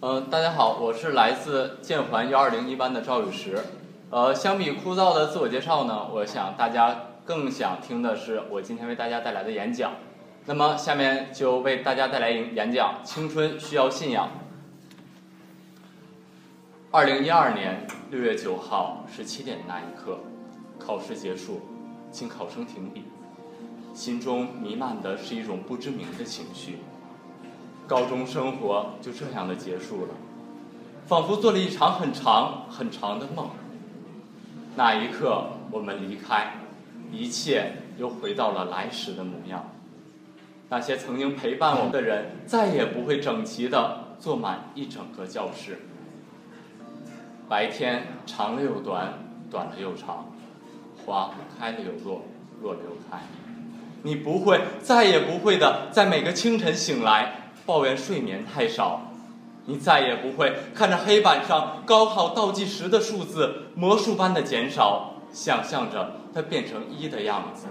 嗯，大家好，我是来自建环幺二零一班的赵雨石。呃，相比枯燥的自我介绍呢，我想大家更想听的是我今天为大家带来的演讲。那么下面就为大家带来演讲：青春需要信仰。二零一二年六月九号十七点的那一刻，考试结束，请考生停笔，心中弥漫的是一种不知名的情绪。高中生活就这样的结束了，仿佛做了一场很长很长的梦。那一刻，我们离开，一切又回到了来时的模样。那些曾经陪伴我们的人，再也不会整齐的坐满一整个教室。白天长了又短，短了又长，花开了又落，落了又开。你不会，再也不会的，在每个清晨醒来。抱怨睡眠太少，你再也不会看着黑板上高考倒计时的数字魔术般的减少，想象着它变成一的样子。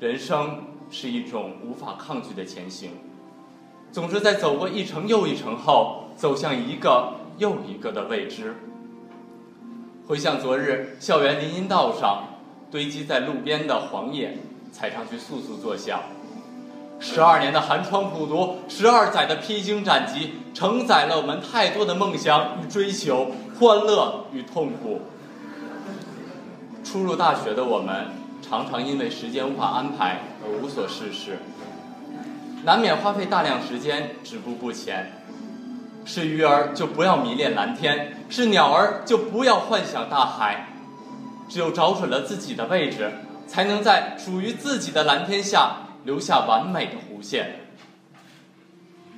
人生是一种无法抗拒的前行，总是在走过一程又一程后，走向一个又一个的未知。回想昨日校园林荫道上堆积在路边的黄叶，踩上去簌簌作响。十二年的寒窗苦读，十二载的披荆斩棘，承载了我们太多的梦想与追求，欢乐与痛苦。初入大学的我们，常常因为时间无法安排而无所事事，难免花费大量时间止步不前。是鱼儿就不要迷恋蓝天，是鸟儿就不要幻想大海。只有找准了自己的位置，才能在属于自己的蓝天下。留下完美的弧线。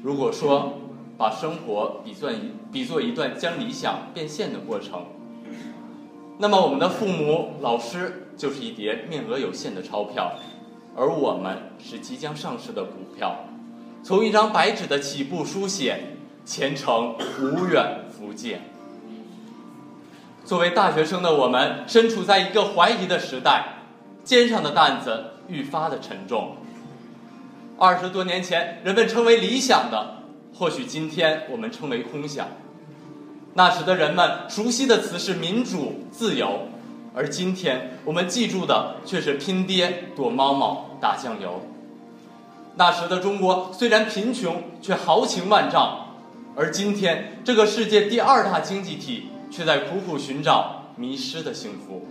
如果说把生活比作一比作一段将理想变现的过程，那么我们的父母、老师就是一叠面额有限的钞票，而我们是即将上市的股票。从一张白纸的起步书写，前程无远弗届。作为大学生的我们，身处在一个怀疑的时代，肩上的担子愈发的沉重。二十多年前，人们称为理想的，或许今天我们称为空想。那时的人们熟悉的词是民主、自由，而今天我们记住的却是拼爹、躲猫猫、打酱油。那时的中国虽然贫穷，却豪情万丈，而今天这个世界第二大经济体却在苦苦寻找迷失的幸福。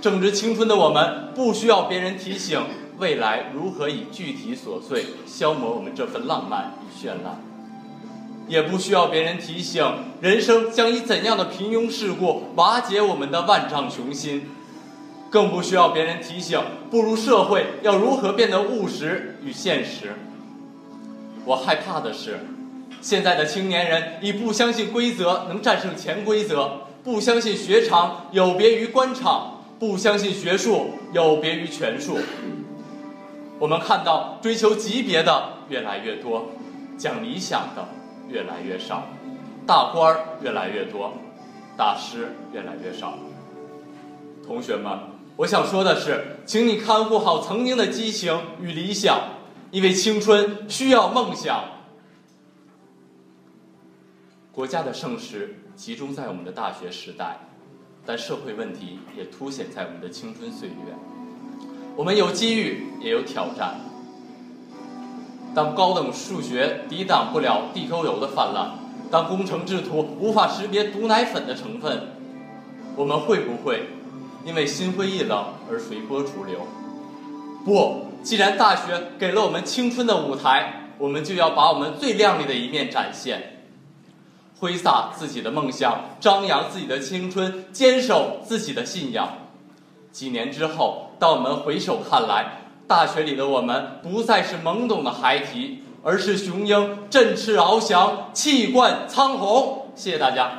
正值青春的我们，不需要别人提醒。未来如何以具体琐碎消磨我们这份浪漫与绚烂，也不需要别人提醒，人生将以怎样的平庸世故瓦解我们的万丈雄心，更不需要别人提醒，步入社会要如何变得务实与现实。我害怕的是，现在的青年人已不相信规则能战胜潜规则，不相信学场有别于官场，不相信学术有别于权术。我们看到追求级别的越来越多，讲理想的越来越少，大官儿越来越多，大师越来越少。同学们，我想说的是，请你看护好曾经的激情与理想，因为青春需要梦想。国家的盛世集中在我们的大学时代，但社会问题也凸显在我们的青春岁月。我们有机遇，也有挑战。当高等数学抵挡不了地沟油的泛滥，当工程制图无法识别毒奶粉的成分，我们会不会因为心灰意冷而随波逐流？不，既然大学给了我们青春的舞台，我们就要把我们最亮丽的一面展现，挥洒自己的梦想，张扬自己的青春，坚守自己的信仰。几年之后，当我们回首看来，大学里的我们不再是懵懂的孩提，而是雄鹰振翅翱翔，气贯苍虹。谢谢大家。